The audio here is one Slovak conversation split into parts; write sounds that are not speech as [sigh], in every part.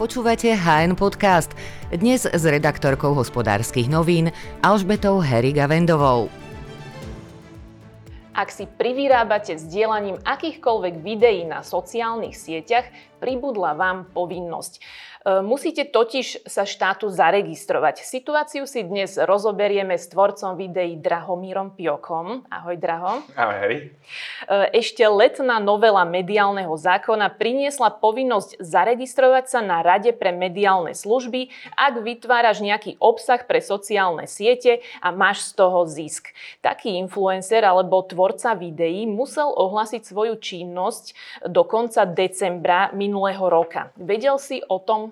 Počúvate HN Podcast. Dnes s redaktorkou hospodárskych novín Alžbetou Hery Gavendovou. Ak si privyrábate sdielaním akýchkoľvek videí na sociálnych sieťach, pribudla vám povinnosť. E, musíte totiž sa štátu zaregistrovať. Situáciu si dnes rozoberieme s tvorcom videí Drahomírom Piokom. Ahoj, Draho. Ahoj. E, ešte letná novela mediálneho zákona priniesla povinnosť zaregistrovať sa na Rade pre mediálne služby, ak vytváraš nejaký obsah pre sociálne siete a máš z toho zisk. Taký influencer alebo tvorca videí musel ohlásiť svoju činnosť do konca decembra minulého roka. Vedel si o tom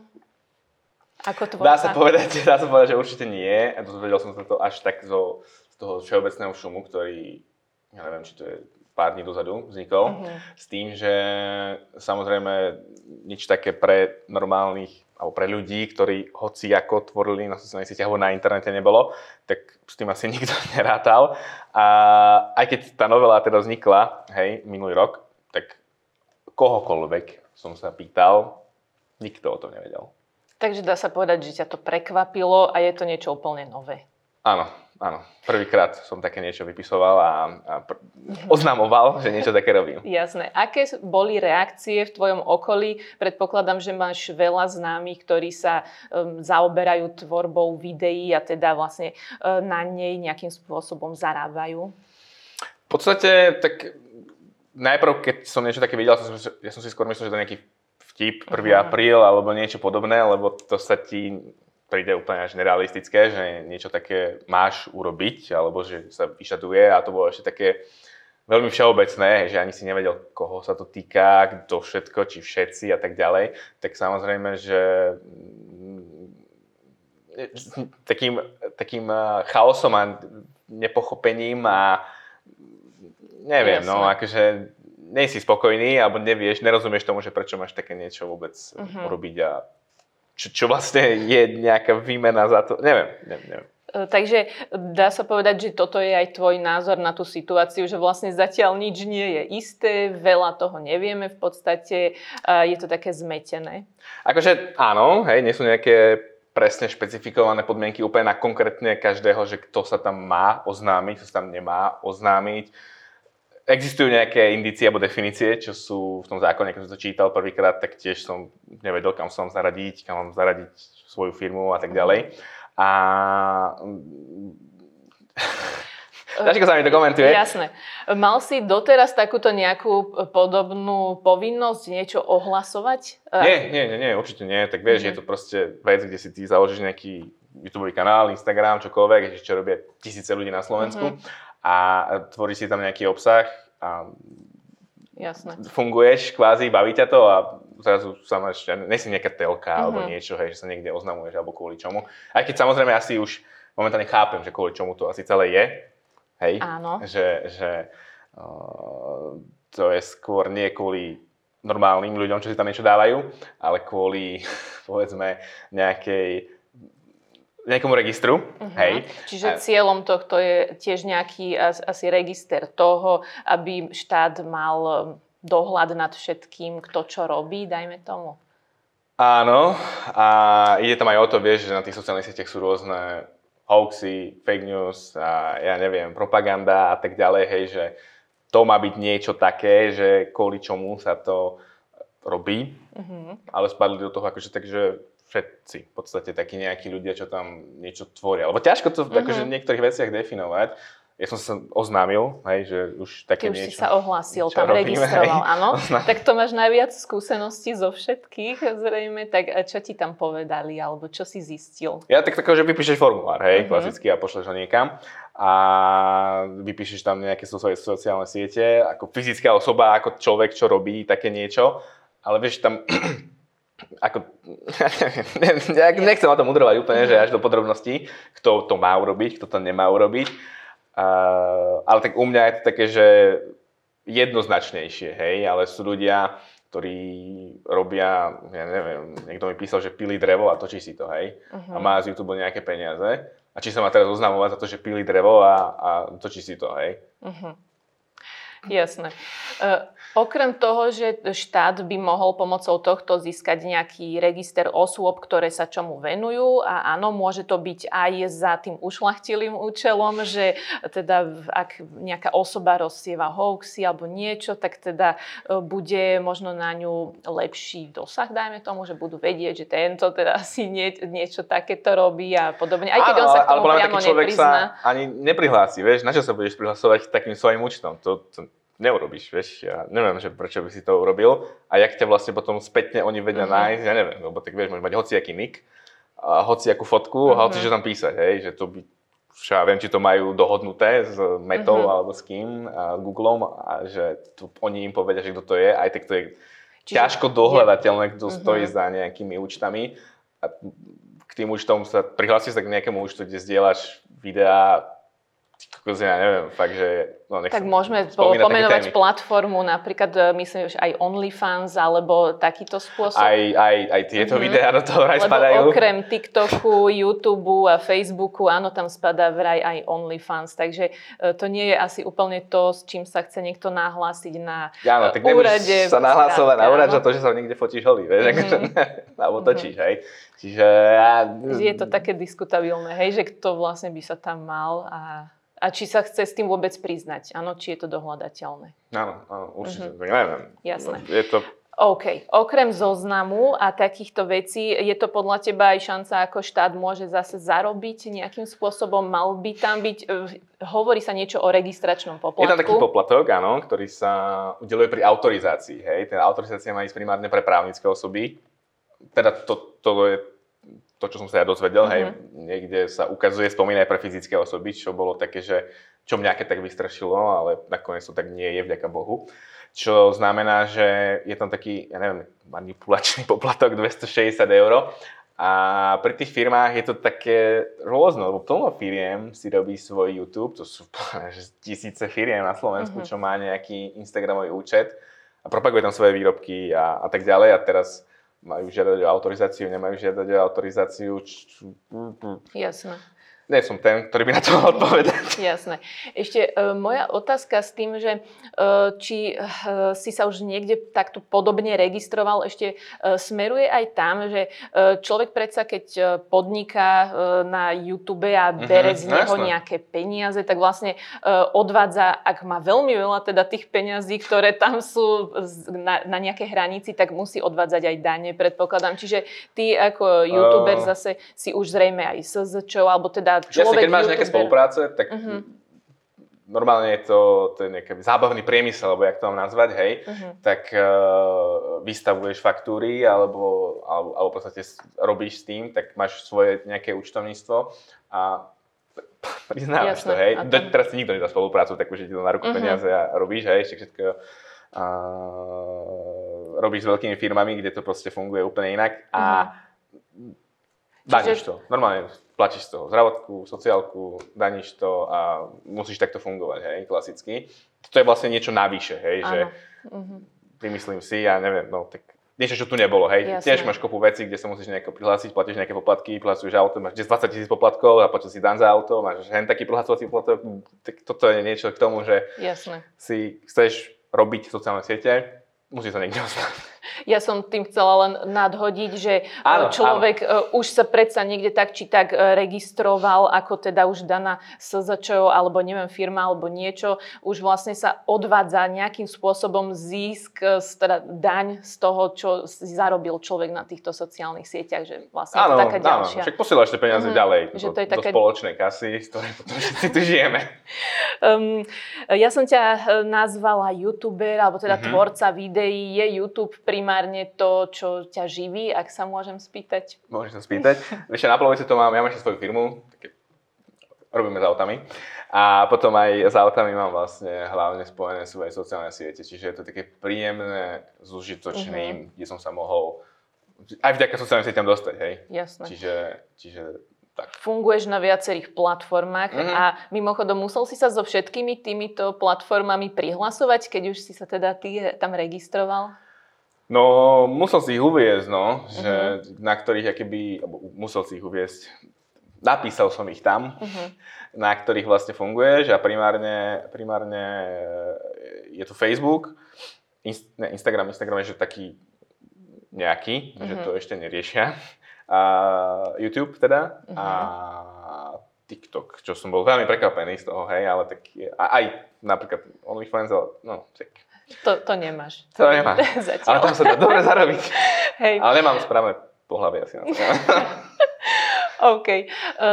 ako tvorca? Dá sa povedať, [laughs] dá sa povedať, že určite nie. A dozvedel som sa to až tak zo, z toho všeobecného šumu, ktorý, ja neviem, či to je pár dní dozadu vznikol, uh-huh. s tým, že samozrejme nič také pre normálnych alebo pre ľudí, ktorí hoci ako tvorili na sociálnych sieťach alebo na internete nebolo, tak s tým asi [laughs] nikto nerátal. A aj keď tá novela teda vznikla, hej, minulý rok, tak kohokoľvek som sa pýtal, nikto o tom nevedel. Takže dá sa povedať, že ťa to prekvapilo a je to niečo úplne nové. Áno, áno. Prvýkrát som také niečo vypisoval a, a pr- oznamoval, že niečo také robím. [laughs] Jasné. Aké boli reakcie v tvojom okolí? Predpokladám, že máš veľa známych, ktorí sa um, zaoberajú tvorbou videí a teda vlastne um, na nej nejakým spôsobom zarábajú. V podstate, tak najprv, keď som niečo také videl, ja som si skôr myslel, že to je nejaký vtip 1. Uh-huh. apríl alebo niečo podobné, lebo to sa ti príde úplne až nerealistické, že niečo také máš urobiť, alebo že sa vyšaduje a to bolo ešte také veľmi všeobecné, že ani si nevedel, koho sa to týka, kto všetko, či všetci a tak ďalej, tak samozrejme, že mm, takým, takým eh, chaosom a nepochopením a neviem, Jasne. no akože nie si spokojný alebo nevieš, nerozumieš tomu, že prečo máš také niečo vôbec uh-huh. robiť a čo, čo vlastne je nejaká výmena za to, neviem, neviem, neviem. E, takže dá sa povedať, že toto je aj tvoj názor na tú situáciu, že vlastne zatiaľ nič nie je isté, veľa toho nevieme v podstate, je to také zmetené. Akože áno, hej, nie sú nejaké presne špecifikované podmienky úplne na konkrétne každého, že kto sa tam má oznámiť, kto sa tam nemá oznámiť Existujú nejaké indície alebo definície, čo sú v tom zákone, keď som to čítal prvýkrát, tak tiež som nevedel, kam som zaradiť, kam mám zaradiť svoju firmu a tak ďalej. A [laughs] Ťažko sa mi to komentuje. Jasné. Mal si doteraz takúto nejakú podobnú povinnosť niečo ohlasovať? Nie, nie, nie, nie určite nie. Tak vieš, mm-hmm. je to proste vec, kde si ty založíš nejaký YouTube kanál, Instagram, čokoľvek, čo robia tisíce ľudí na Slovensku. Mm-hmm a tvorí si tam nejaký obsah a Jasné. funguješ, kvázi, baví ťa to a zrazu sa máš, ja si nejaká telka mm-hmm. alebo niečo, hej, že sa niekde oznamuješ alebo kvôli čomu. Aj keď samozrejme asi už momentálne chápem, že kvôli čomu to asi celé je, hej, Áno. že, že uh, to je skôr nie kvôli normálnym ľuďom, čo si tam niečo dávajú, ale kvôli, [laughs] povedzme, nejakej nejakomu registru. Uh-huh. Hej. Čiže cieľom tohto je tiež nejaký asi register toho, aby štát mal um, dohľad nad všetkým, kto čo robí, dajme tomu. Áno, a ide tam aj o to, vieš, že na tých sociálnych sieťach sú rôzne hoaxy, fake news a ja neviem, propaganda a tak ďalej, hej, že to má byť niečo také, že kvôli čomu sa to robí, uh-huh. ale spadli do toho akože takže všetci, v podstate takí nejakí ľudia, čo tam niečo tvoria. Lebo ťažko to mm-hmm. akože v niektorých veciach definovať. Ja som sa oznámil, hej, že už také Ty už niečo... si sa ohlásil, tam robíme, registroval, hej. áno. Tak to máš najviac skúseností zo všetkých zrejme, tak čo ti tam povedali, alebo čo si zistil? Ja tak tako, že vypíšeš formulár, hej, mm-hmm. klasicky a pošleš ho niekam a vypíšeš tam nejaké svoje sociálne siete, ako fyzická osoba, ako človek, čo robí také niečo, ale vieš, tam ako, [laughs] ja nechcem o tom udrovať úplne, že až do podrobností, kto to má urobiť, kto to nemá urobiť. Uh, ale tak u mňa je to také, že jednoznačnejšie, hej, ale sú ľudia, ktorí robia, ja neviem, niekto mi písal, že pili drevo a točí si to, hej, uh-huh. a má z YouTube nejaké peniaze. A či sa má teraz oznamovať za to, že pili drevo a, a točí si to, hej. Uh-huh. Jasné. Uh, okrem toho, že štát by mohol pomocou tohto získať nejaký register osôb, ktoré sa čomu venujú a áno, môže to byť aj za tým ušlachtilým účelom, že teda ak nejaká osoba rozsieva hoaxy alebo niečo, tak teda uh, bude možno na ňu lepší dosah, dajme tomu, že budú vedieť, že tento teda si nie, niečo takéto robí a podobne. Aj keď Áno, on sa k tomu priamo neprizná. sa ani neprihlási, vieš, na čo sa budeš prihlasovať takým svojim účtom? To, to neurobiš, vieš, ja neviem, že prečo by si to urobil a jak ťa vlastne potom spätne oni vedia Mhm. mm-hmm. nájsť, ja neviem, lebo tak vieš, môžeš mať hociaký nick, a hociakú fotku Mhm. a hoci čo tam písať, hej, že to by, čo ja viem, či to majú dohodnuté s Metou Mhm. alebo s kým, a Googlom a že tu, oni im povedia, že kto to je, aj tak to je Čiže ťažko dohľadateľné, kto Mhm. stojí za nejakými účtami. A k tým účtom sa prihlásiš sa k nejakému účtu, kde zdieľaš videá, kokos, ja neviem, fakt, že... No, Tak môžeme pomenovať platformu, napríklad e, myslím, že aj OnlyFans alebo takýto spôsob. Aj, aj, aj tieto Mhm. videá do toho vraj Lebo spadajú. okrem TikToku, YouTube a Facebooku, áno, tam spadá vraj aj OnlyFans, takže e, to nie je asi úplne to, s čím sa chce niekto nahlásiť na Áno, tak e, úrade, sa nahlásovať na úrad za to, že sa niekde fotíš holý, vieš, Mhm. akože, [laughs] alebo točíš, hej. Čiže ja... Je to také diskutabilné, hej, že kto vlastne by sa tam mal a, a či sa chce s tým vôbec priznať, áno, či je to dohľadateľné. Áno, áno, určite, Mhm. tak neviem. Jasné. Je to OK. Okrem zoznamu a takýchto vecí, je to podľa teba aj šanca, ako štát môže zase zarobiť nejakým spôsobom? Mal by tam byť, eh, hovorí sa niečo o registračnom poplatku. Je tam taký poplatok, áno, ktorý sa udeluje pri autorizácii. Hej? Tá autorizácia má ísť primárne pre právnické osoby. Teda to, to je to, čo som sa ja dozvedel, Mhm. hej, niekde sa ukazuje spomínané pre fyzické osoby, čo bolo také, že čo mňa tak vystrašilo, ale nakoniec to tak nie je, vďaka Bohu. Čo znamená, že je tam taký, ja neviem, manipulačný [laughs] poplatok 260 eur. A pri tých firmách je to také rôzne, lebo plno firiem si robí svoj YouTube, to sú [laughs] tisíce firiem na Slovensku, Mhm. čo má nejaký Instagramový účet a propaguje tam svoje výrobky a, a tak ďalej. A teraz majú žiadať o autorizáciu, nemajú žiadať o autorizáciu. Jasné. Nie som ten, ktorý by na to mal [laughs] odpovedať. Jasné. Ešte e, moja otázka s tým, že e, či e, si sa už niekde takto podobne registroval, ešte e, smeruje aj tam, že e, človek predsa, keď e, podniká e, na YouTube a Mhm, bere z no neho jasné. nejaké peniaze, tak vlastne e, odvádza, ak má veľmi veľa teda tých peňazí, ktoré tam sú z- na, na nejakej hranici, tak musí odvádzať aj dane, predpokladám. Čiže ty ako YouTuber Eh. zase si už zrejme aj SZČ, alebo teda Jasne, človek keď máš nejaké YouTuber. spolupráce, tak Mhm. normálne je to, to je nejaký zábavný priemysel, alebo jak to mám nazvať, hej, Mhm. tak uh, vystavuješ faktúry, alebo, alebo, alebo v podstate robíš s tým, tak máš svoje nejaké účtovníctvo a [laughs] priznávaš Jasné, to, hej. tam- teraz ti nikto nedá spoluprácu, tak už ti to na ruku Mhm. peniaze a robíš, hej, všetko a, robíš s veľkými firmami, kde to proste funguje úplne inak a daníš to. Normálne platíš z toho zdravotku, sociálku, daníš to a musíš takto fungovať, hej, klasicky. To je vlastne niečo navyše, hej, že. Mhm. vymyslím si, ja neviem, no tak niečo, čo tu nebolo, hej. Jasné. Tiež máš kopu vecí, kde sa musíš nejako prihlásiť, platíš nejaké poplatky, prihlasuješ auto, máš 20 tisíc poplatkov a platíš si dan za auto, máš hen taký prihlasovací poplatok, tak toto je niečo k tomu, že Jasné. si chceš robiť sociálne siete, musí sa niekde ozvať. Ja som tým chcela len nadhodiť, že e, Áno, človek e, už sa predsa niekde tak či tak e, registroval, ako teda už daná SZČO alebo neviem firma alebo niečo, už vlastne sa odvádza nejakým spôsobom získ, e, z- teda daň z toho, čo si zarobil človek na týchto sociálnych sieťach, že vlastne Áno, to taká áno, ďalšia. však posielaš tie peniaze Mhm, ďalej že to je do také- spoločnej kasy, z ktorej potom všetci tu žijeme. [laughs] Um, ja som ťa nazvala youtuber, alebo teda Mhm. tvorca videí. Je YouTube primárne to, čo ťa živí, ak sa môžem spýtať? Môžeš sa spýtať. Vieš, na polovici to mám, ja mám ešte svoju firmu, také, robíme s autami. A potom aj s autami mám vlastne hlavne spojené svoje sociálne siete. Čiže je to také príjemné s užitočným, kde som sa mohol aj vďaka sociálnym sieťam dostať, hej. Jasné. Čiže, čiže tak. Funguješ na viacerých platformách Mhm. a mimochodom musel si sa so všetkými týmito platformami prihlasovať, keď už si sa teda ty tam registroval? No, musel si ich uviezť, no, že Mhm. na ktorých alebo musel si ich uviezť, napísal som ich tam, uh-huh. na ktorých vlastne funguješ a primárne, primárne je to Facebook, Inst- ne, Instagram, Instagram je že taký nejaký, uh-huh. že to ešte neriešia. A YouTube teda uh-huh. a TikTok, čo som bol veľmi prekvapený z toho, hej, ale tak a aj napríklad OnlyFans, ale no, tak to, to nemáš. To nemáš. [laughs] Ale tam sa dá dobre zarobiť. Hej. Ale nemám správne pohľavy asi na to. [laughs] OK. E,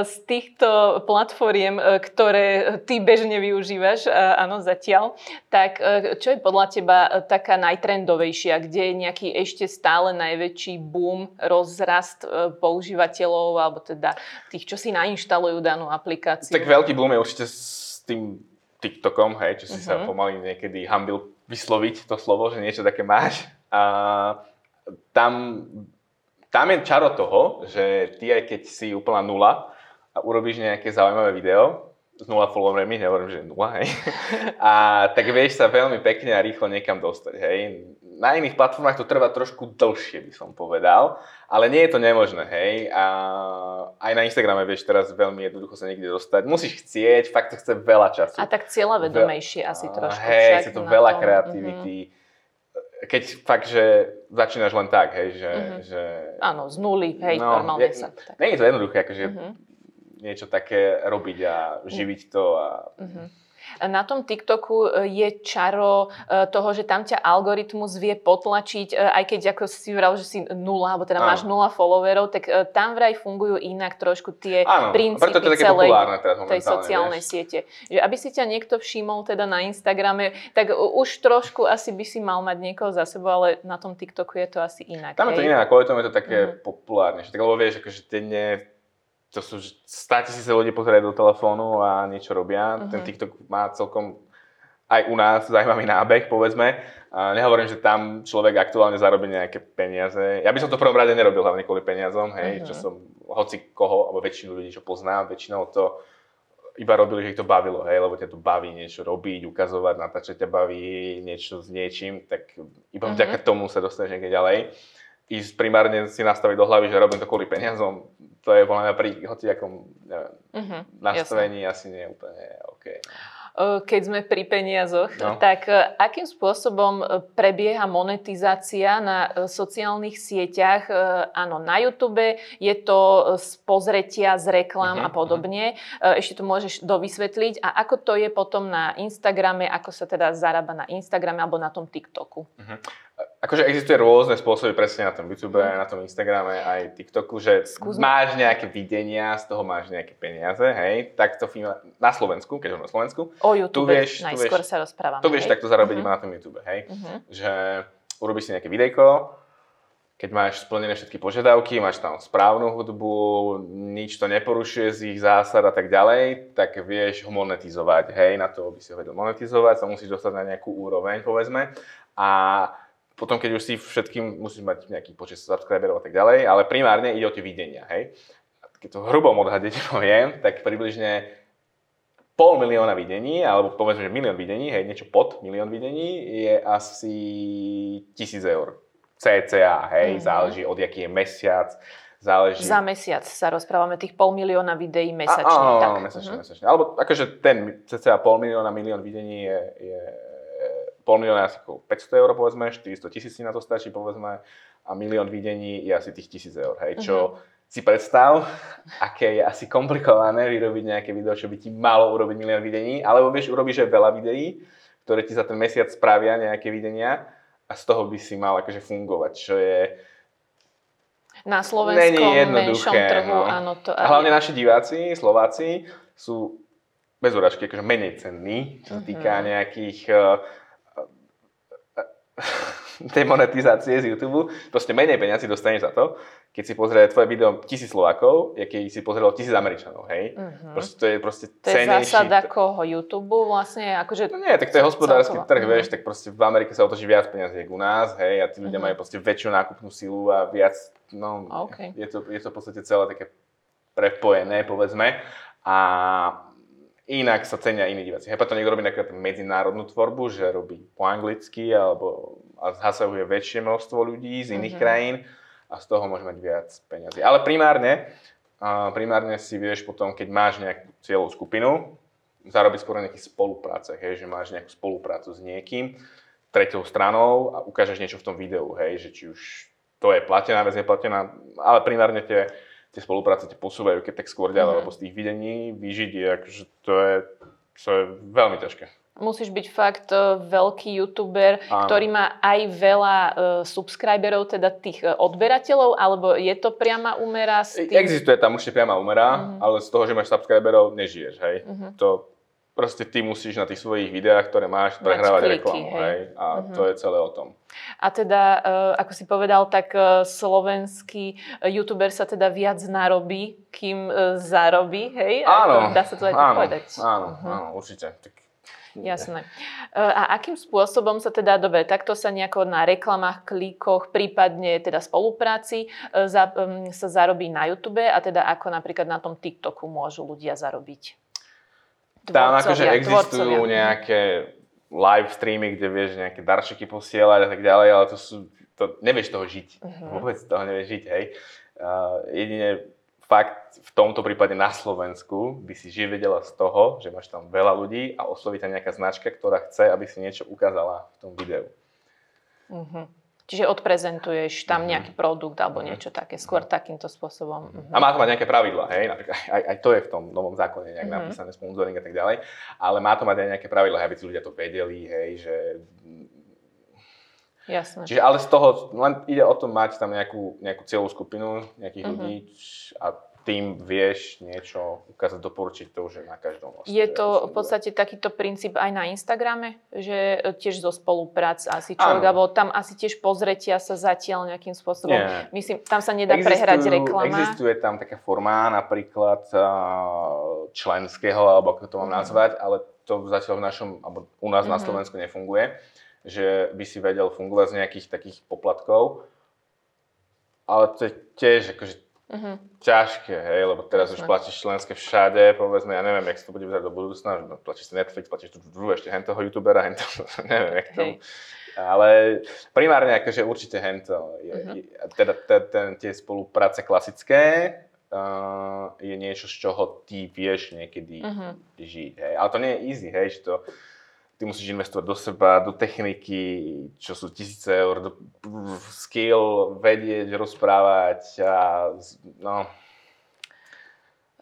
z týchto platformiem, e, ktoré ty bežne využívaš, e, áno, zatiaľ, tak čo je podľa teba taká najtrendovejšia, kde je nejaký ešte stále najväčší boom, rozrast používateľov, alebo teda tých, čo si nainštalujú danú aplikáciu? Tak veľký boom je určite s tým TikTokom, hej, čo si uh-huh. sa mhm. pomaly niekedy hambil vysloviť to slovo, že niečo také máš. A tam tam je čaro toho, že ty aj keď si úplná nula a urobíš nejaké zaujímavé video, s nula followermi, nehovorím, že nula, hej. A tak vieš sa veľmi pekne a rýchlo niekam dostať, hej. Na iných platformách to trvá trošku dlhšie, by som povedal, ale nie je to nemožné, hej. A aj na Instagrame vieš teraz veľmi jednoducho sa niekde dostať. Musíš chcieť, fakt to chce veľa času. A tak cieľavedomejšie Veľ... asi trošku. Hej, chce to veľa tom. kreativity. Mm-hmm keď fakt, že začínaš len tak, hej, že... Mm-hmm. že Áno, z nuly, hej, no, normálne je, sa. Tak. Nie je to jednoduché, akože mm-hmm. Niečo také robiť a živiť to a... Mm-hmm. Na tom TikToku e, je čaro e, toho, že tam ťa algoritmus vie potlačiť, e, aj keď ako si vral, že si nula, alebo teda Áno. máš nula followerov, tak tam vraj fungujú inak trošku tie Áno, princípy to celej teraz tej sociálnej vieš. siete. Že aby si ťa niekto všimol teda na Instagrame, tak už trošku asi by si mal mať niekoho za sebou, ale na tom TikToku je to asi inak. Tam je to inak, kvôli tomu je to také mm. populárne. Tak, lebo vieš, akože denne to sú 100 tisíce ľudí pozerajú do telefónu a niečo robia. Uh-huh. Ten TikTok má celkom aj u nás zaujímavý nábeh, povedzme. A nehovorím, že tam človek aktuálne zarobí nejaké peniaze. Ja by som to v prvom rade nerobil hlavne kvôli peniazom, hej, uh-huh. čo som hoci koho, alebo väčšinu ľudí, čo poznám, väčšinou to iba robili, že ich to bavilo, hej, lebo ťa to baví niečo robiť, ukazovať, natáčať ťa baví niečo s niečím, tak iba uh-huh. vďaka tomu sa dostaneš niekde ďalej ísť primárne si nastaviť do hlavy, že robím to kvôli peniazom, to je podľa mňa pri hociakom neviem, uh-huh, nastavení jasne. asi nie úplne OK. Keď sme pri peniazoch, no. tak e, akým spôsobom e, prebieha monetizácia na e, sociálnych sieťach? Áno, na YouTube je to z pozretia, z reklám uh-huh, a podobne. Uh-huh. Ešte to môžeš dovysvetliť. A ako to je potom na Instagrame, ako sa teda zarába na Instagrame alebo na tom TikToku? Uh-huh. Akože existuje rôzne spôsoby presne na tom YouTube, aj na tom Instagrame, aj TikToku, že Skúsme. máš nejaké videnia, z toho máš nejaké peniaze, hej, tak to na Slovensku, keď na Slovensku. O YouTube tu vieš, najskôr tu vieš, sa rozprávame. Tu vieš hej? takto zarobiť uh-huh. na tom YouTube, hej. Uh-huh. Že urobíš si nejaké videjko, keď máš splnené všetky požiadavky, máš tam správnu hudbu, nič to neporušuje z ich zásad a tak ďalej, tak vieš ho monetizovať. Hej, na to, aby si ho vedel monetizovať, sa musíš dostať na nejakú úroveň, povedzme. A potom, keď už si všetkým musíš mať nejaký počet subscriberov a tak ďalej, ale primárne ide o tie videnia, hej. Keď to hrubom odhade [laughs] poviem, tak približne pol milióna videní, alebo povedzme, že milión videní, hej, niečo pod milión videní, je asi tisíc eur. CCA, hej, mm-hmm. záleží od jaký je mesiac, záleží... Za mesiac sa rozprávame tých pol milióna videí mesačne. Áno, mesačne, mm-hmm. mesačne. Alebo akože ten CCA pol milióna, milión videní je, je pol milióna asi 500 eur povedzme, 400 tisíc na to stačí povedzme a milión videní je asi tých tisíc eur, hej, čo uh-huh. si predstav, aké je asi komplikované vyrobiť nejaké video, čo by ti malo urobiť milión videní, alebo vieš, urobíš aj veľa videí, ktoré ti za ten mesiac spravia nejaké videnia a z toho by si mal akože fungovať, čo je na slovenskom menšom trhu, no. áno. To a hlavne naši diváci, Slováci, sú bez úražky akože menej cenní, čo sa týka uh-huh. nejakých uh, [laughs] demonetizácie z YouTube, proste menej peniazy dostaneš za to, keď si pozrie tvoje video tisíc Slovákov, keď si pozrelo tisíc Američanov, hej? Uh-huh. Proste to je proste to cenejší. To je zásada koho YouTube vlastne? Akože no nie, tak to je hospodársky trh, uh-huh. vieš, tak proste v Amerike sa otočí viac peniazí ako u nás, hej, a tí ľudia uh-huh. majú proste väčšiu nákupnú silu a viac, no, okay. je, to, je to v podstate celé také prepojené, povedzme. A inak sa cenia iní diváci. Hej, to niekto robí napríklad medzinárodnú tvorbu, že robí po anglicky alebo a zasahuje väčšie množstvo ľudí z iných mm-hmm. krajín a z toho môže mať viac peniazy. Ale primárne primárne si vieš potom, keď máš nejakú cieľovú skupinu, zarobiť skôr nejaké spolupráce, hej, že máš nejakú spoluprácu s niekým, tretou stranou a ukážeš niečo v tom videu, hej, že či už to je platená vec, neplatená, ale primárne tie, tie spolupráce tie posúvajú, keď tak skôr ďalej, mm-hmm. lebo z tých videní vyžiť je, akože to je, to je veľmi ťažké. Musíš byť fakt uh, veľký youtuber, Áno. ktorý má aj veľa uh, subscriberov, teda tých uh, odberateľov, alebo je to priama úmera? S tým... Existuje tam určite priama úmera, mm-hmm. ale z toho, že máš subscriberov, nežiješ, hej. Mm-hmm. To proste ty musíš na tých svojich videách, ktoré máš, prehrávať reklamu, hej. hej. A mm-hmm. to je celé o tom. A teda, ako si povedal, tak slovenský youtuber sa teda viac narobí, kým zarobí, hej? Áno. Dá sa to aj áno, povedať. Áno, uh-huh. áno, určite. Tak Jasné. A akým spôsobom sa teda, dobre, takto sa nejako na reklamách, klikoch, prípadne teda spolupráci za, sa zarobí na YouTube a teda ako napríklad na tom TikToku môžu ľudia zarobiť? Tam akože existujú tvorcovia. nejaké live streamy, kde vieš nejaké darčeky posielať a tak ďalej, ale to sú, to, nevieš toho žiť. Uh-huh. Vôbec toho nevieš žiť, hej. Uh, jedine fakt v tomto prípade na Slovensku by si žije vedela z toho, že máš tam veľa ľudí a osloví ťa nejaká značka, ktorá chce, aby si niečo ukázala v tom videu. Uh-huh. Čiže odprezentuješ tam uh-huh. nejaký produkt alebo uh-huh. niečo také, skôr takýmto spôsobom. Uh-huh. A má to mať nejaké pravidla, hej, napríklad aj, aj to je v tom novom zákone nejak uh-huh. napísané, sponsoring a tak ďalej, ale má to mať aj nejaké pravidla, aby si ľudia to vedeli, hej, že Jasné. Čiže ale z toho, len ide o to mať tam nejakú, nejakú cieľovú skupinu nejakých uh-huh. ľudí a tým vieš niečo ukázať, doporučiť to už na každom vlastne. Je to v podstate takýto princíp aj na Instagrame, že tiež zo spoluprác asi človek, alebo tam asi tiež pozretia sa zatiaľ nejakým spôsobom. Nie. Myslím, tam sa nedá Existujú, prehrať reklama. Existuje tam taká forma napríklad členského, alebo ako to mám uh-huh. nazvať, ale to zatiaľ v našom, alebo u nás uh-huh. na Slovensku nefunguje že by si vedel fungovať z nejakých takých poplatkov. Ale to je tiež akože uh-huh. ťažké, hej, lebo teraz Jasne. už platíš členské všade, povedzme, ja neviem, jak sa to bude vyzerať do budúcna, že platíš si Netflix, platíš tu ešte hentoho youtubera, hento, [laughs] neviem, jak to. Ale primárne akože určite hento. Je, uh-huh. je, teda te, ten, tie spolupráce klasické uh, je niečo, z čoho ty vieš niekedy uh-huh. žiť. Hej. Ale to nie je easy, hej, že to, ty musíš investovať do seba, do techniky, čo sú tisíce eur, do skill, vedieť, rozprávať a no.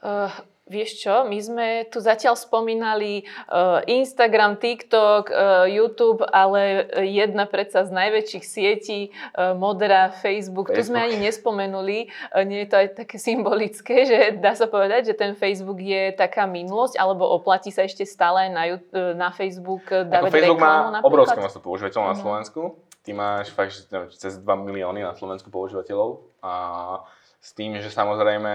Uh, Vieš čo, my sme tu zatiaľ spomínali uh, Instagram, TikTok, uh, YouTube, ale jedna predsa z najväčších sietí, uh, Modera, Facebook, Facebook, tu sme ani nespomenuli. Nie je to aj také symbolické, že dá sa povedať, že ten Facebook je taká minulosť, alebo oplatí sa ešte stále na, na Facebook dávať Facebook reklamu má obrovské množstvo používateľov na mhm. Slovensku. Ty máš fakt, cez 2 milióny na Slovensku používateľov. A s tým, že samozrejme,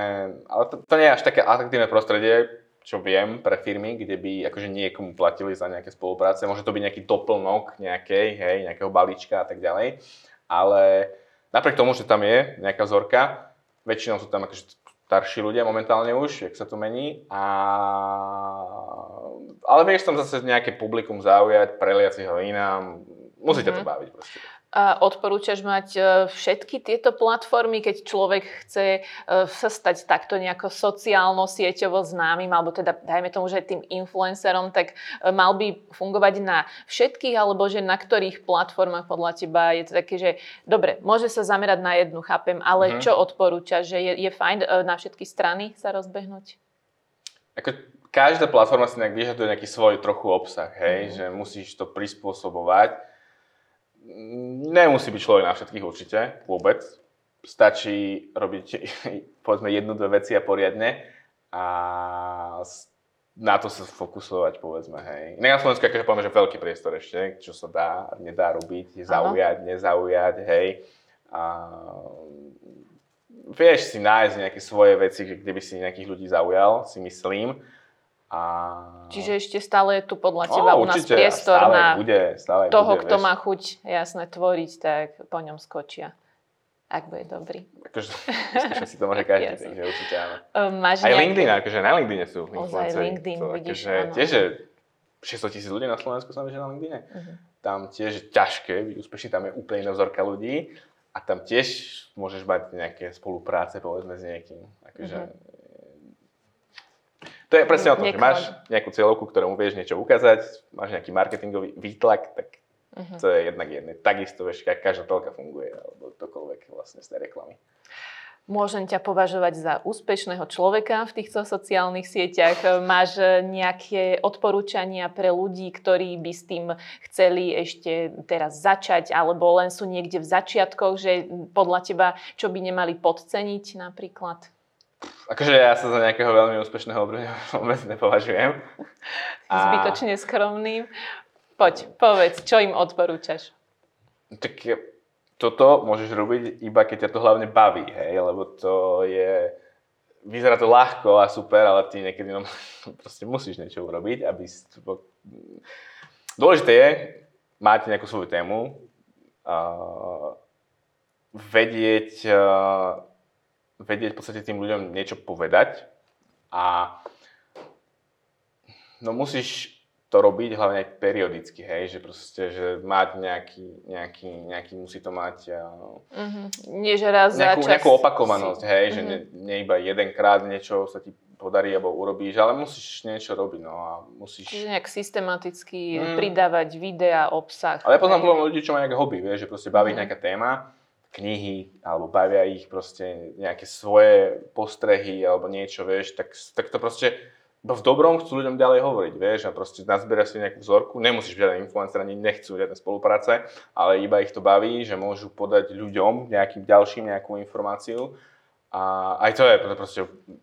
ale to, to nie je až také atraktívne prostredie, čo viem, pre firmy, kde by akože niekomu platili za nejaké spolupráce. Môže to byť nejaký doplnok nejakej, hej, nejakého balíčka a tak ďalej. Ale napriek tomu, že tam je nejaká vzorka, väčšinou sú tam akože starší ľudia momentálne už, jak sa to mení. A... Ale vieš tam zase nejaké publikum zaujať, preliať si ho inám. Musíte mm-hmm. to baviť proste. A odporúčaš mať e, všetky tieto platformy, keď človek chce e, sa stať takto nejako sociálno-sieťovo známym, alebo teda dajme tomu, že tým influencerom, tak e, mal by fungovať na všetkých, alebo že na ktorých platformách podľa teba je to také, že dobre, môže sa zamerať na jednu, chápem, ale mm-hmm. čo odporúčaš, že je, je fajn na všetky strany sa rozbehnúť? Ako každá platforma si nejak vyžaduje nejaký svoj trochu obsah, hej, mm-hmm. že musíš to prispôsobovať Nemusí byť človek na všetkých určite, vôbec. Stačí robiť, [laughs] povedzme, jednu, dve veci a poriadne a na to sa fokusovať, povedzme, hej. Na Slovensku, akože poviem, že veľký priestor ešte, čo sa dá, nedá robiť, zaujať, Aha. nezaujať, hej. A vieš si nájsť nejaké svoje veci, kde by si nejakých ľudí zaujal, si myslím. A... Čiže ešte stále je tu podľa teba o, u nás priestor stále na bude, stále toho, bude, kto vieš. má chuť jasne tvoriť, tak po ňom skočia. Ak bude dobrý. Akože, si to môže [laughs] každý, takže určite áno. Um, máš Aj nejaký... LinkedIn, akože na LinkedIn sú influenceri. LinkedIn, to, vidíš, akože, tiež je 600 tisíc ľudí na Slovensku sa na LinkedIn. Uh-huh. Tam tiež je ťažké byť úspešný, tam je úplne iná vzorka ľudí a tam tiež môžeš mať nejaké spolupráce, povedzme, s niekým. Akože, uh-huh To je presne o tom, že Niekoho- máš nejakú cieľovku, ktorému vieš niečo ukázať, máš nejaký marketingový výtlak, tak Mhm. to je jednak jedné. Takisto vieš, každá telka funguje, alebo ktokoľvek vlastne z tej reklamy. Môžem ťa považovať za úspešného človeka v týchto sociálnych sieťach. Máš nejaké odporúčania pre ľudí, ktorí by s tým chceli ešte teraz začať, alebo len sú niekde v začiatkoch, že podľa teba čo by nemali podceniť napríklad? Akože ja sa za nejakého veľmi úspešného obrňa [laughs] vôbec nepovažujem. A- Zbytočne skromným. Poď, povedz, čo im odporúčaš? Tak toto môžeš robiť iba keď ťa to hlavne baví, hej, lebo to je... Vyzerá to ľahko a super, ale ty niekedy no, [laughs] proste musíš niečo urobiť, aby... Dôležité je mať nejakú svoju tému, a vedieť, a vedieť v podstate tým ľuďom niečo povedať a no musíš to robiť hlavne aj periodicky, hej, že proste, že mať nejaký, nejaký, nejaký musí to mať Mhm. Nie, že raz nejakú, za čas nejakú opakovanosť, si- hej, že Mhm. ne, nie iba jedenkrát niečo sa ti podarí alebo urobíš, ale musíš niečo robiť, no a musíš... Čiže nejak systematicky Mm. pridávať videa, obsah. Ale ja poznám veľa ľudí, čo majú nejaké hobby, vieš, že proste baví Mhm. nejaká téma, knihy, alebo bavia ich proste nejaké svoje postrehy, alebo niečo, vieš, tak, tak to proste v dobrom chcú ľuďom ďalej hovoriť, vieš, a proste nazbieraš si nejakú vzorku, nemusíš byť žiaden influencer, ani nechcú žiadne spolupráce, ale iba ich to baví, že môžu podať ľuďom nejakým ďalším nejakú informáciu. A aj to je proste,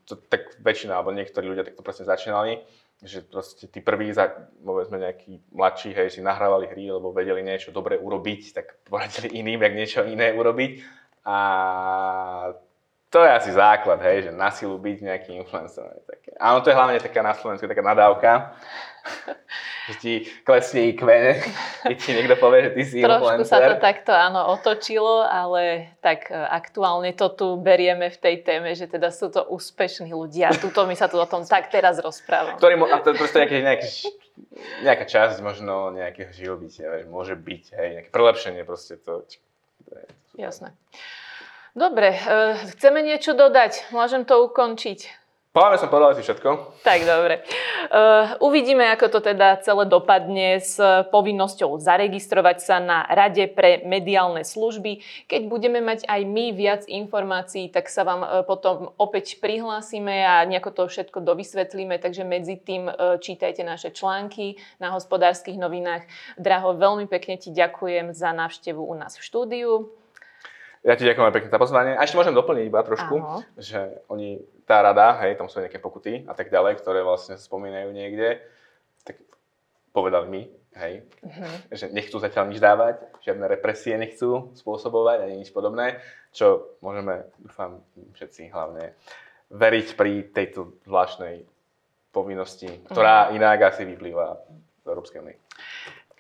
to, tak väčšina, alebo niektorí ľudia takto presne začínali, že proste tí prví, za, povedzme nejakí mladší, hej, si nahrávali hry, lebo vedeli niečo dobre urobiť, tak poradili iným, jak niečo iné urobiť. A to je asi základ, hej, že na silu byť nejaký influencer. Také. Áno, to je hlavne taká na Slovensku taká nadávka, [laughs] že ti klesne IQ, keď [laughs] ti niekto povie, že ty si Trošku sa to influencer. takto áno otočilo, ale tak e, aktuálne to tu berieme v tej téme, že teda sú to úspešní ľudia. Tuto my sa tu o tom tak teraz rozprávame. Ktorý, a to je proste nejaký, nejaký, nejaká časť možno nejakého živobytia, môže byť, hej, nejaké prelepšenie proste to. to je, Jasné. Dobre, e, chceme niečo dodať? Môžem to ukončiť? Mňa som povedal asi všetko. Tak, dobre. Uh, uvidíme, ako to teda celé dopadne s povinnosťou zaregistrovať sa na Rade pre mediálne služby. Keď budeme mať aj my viac informácií, tak sa vám uh, potom opäť prihlásime a nejako to všetko dovysvetlíme, takže medzi tým čítajte naše články na hospodárskych novinách. Draho, veľmi pekne ti ďakujem za návštevu u nás v štúdiu. Ja ti ďakujem pekne za pozvanie. A ešte môžem doplniť iba trošku, Áno. že oni, tá rada, hej, tam sú nejaké pokuty a tak ďalej, ktoré vlastne spomínajú niekde, tak povedali mi, hej, Mhm. že nechcú zatiaľ nič dávať, žiadne represie nechcú spôsobovať ani nič podobné, čo môžeme, dúfam, všetci hlavne veriť pri tejto zvláštnej povinnosti, ktorá inak asi vyplýva z Európskej únie.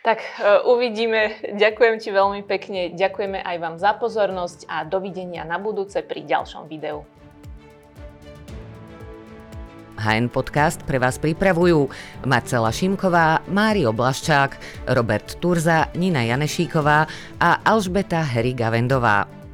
Tak e, uvidíme. Ďakujem ti veľmi pekne. Ďakujeme aj vám za pozornosť a dovidenia na budúce pri ďalšom videu. HN Podcast pre vás pripravujú Marcela Šimková, Mário Blaščák, Robert Turza, Nina Janešíková a Alžbeta Heriga Vendová.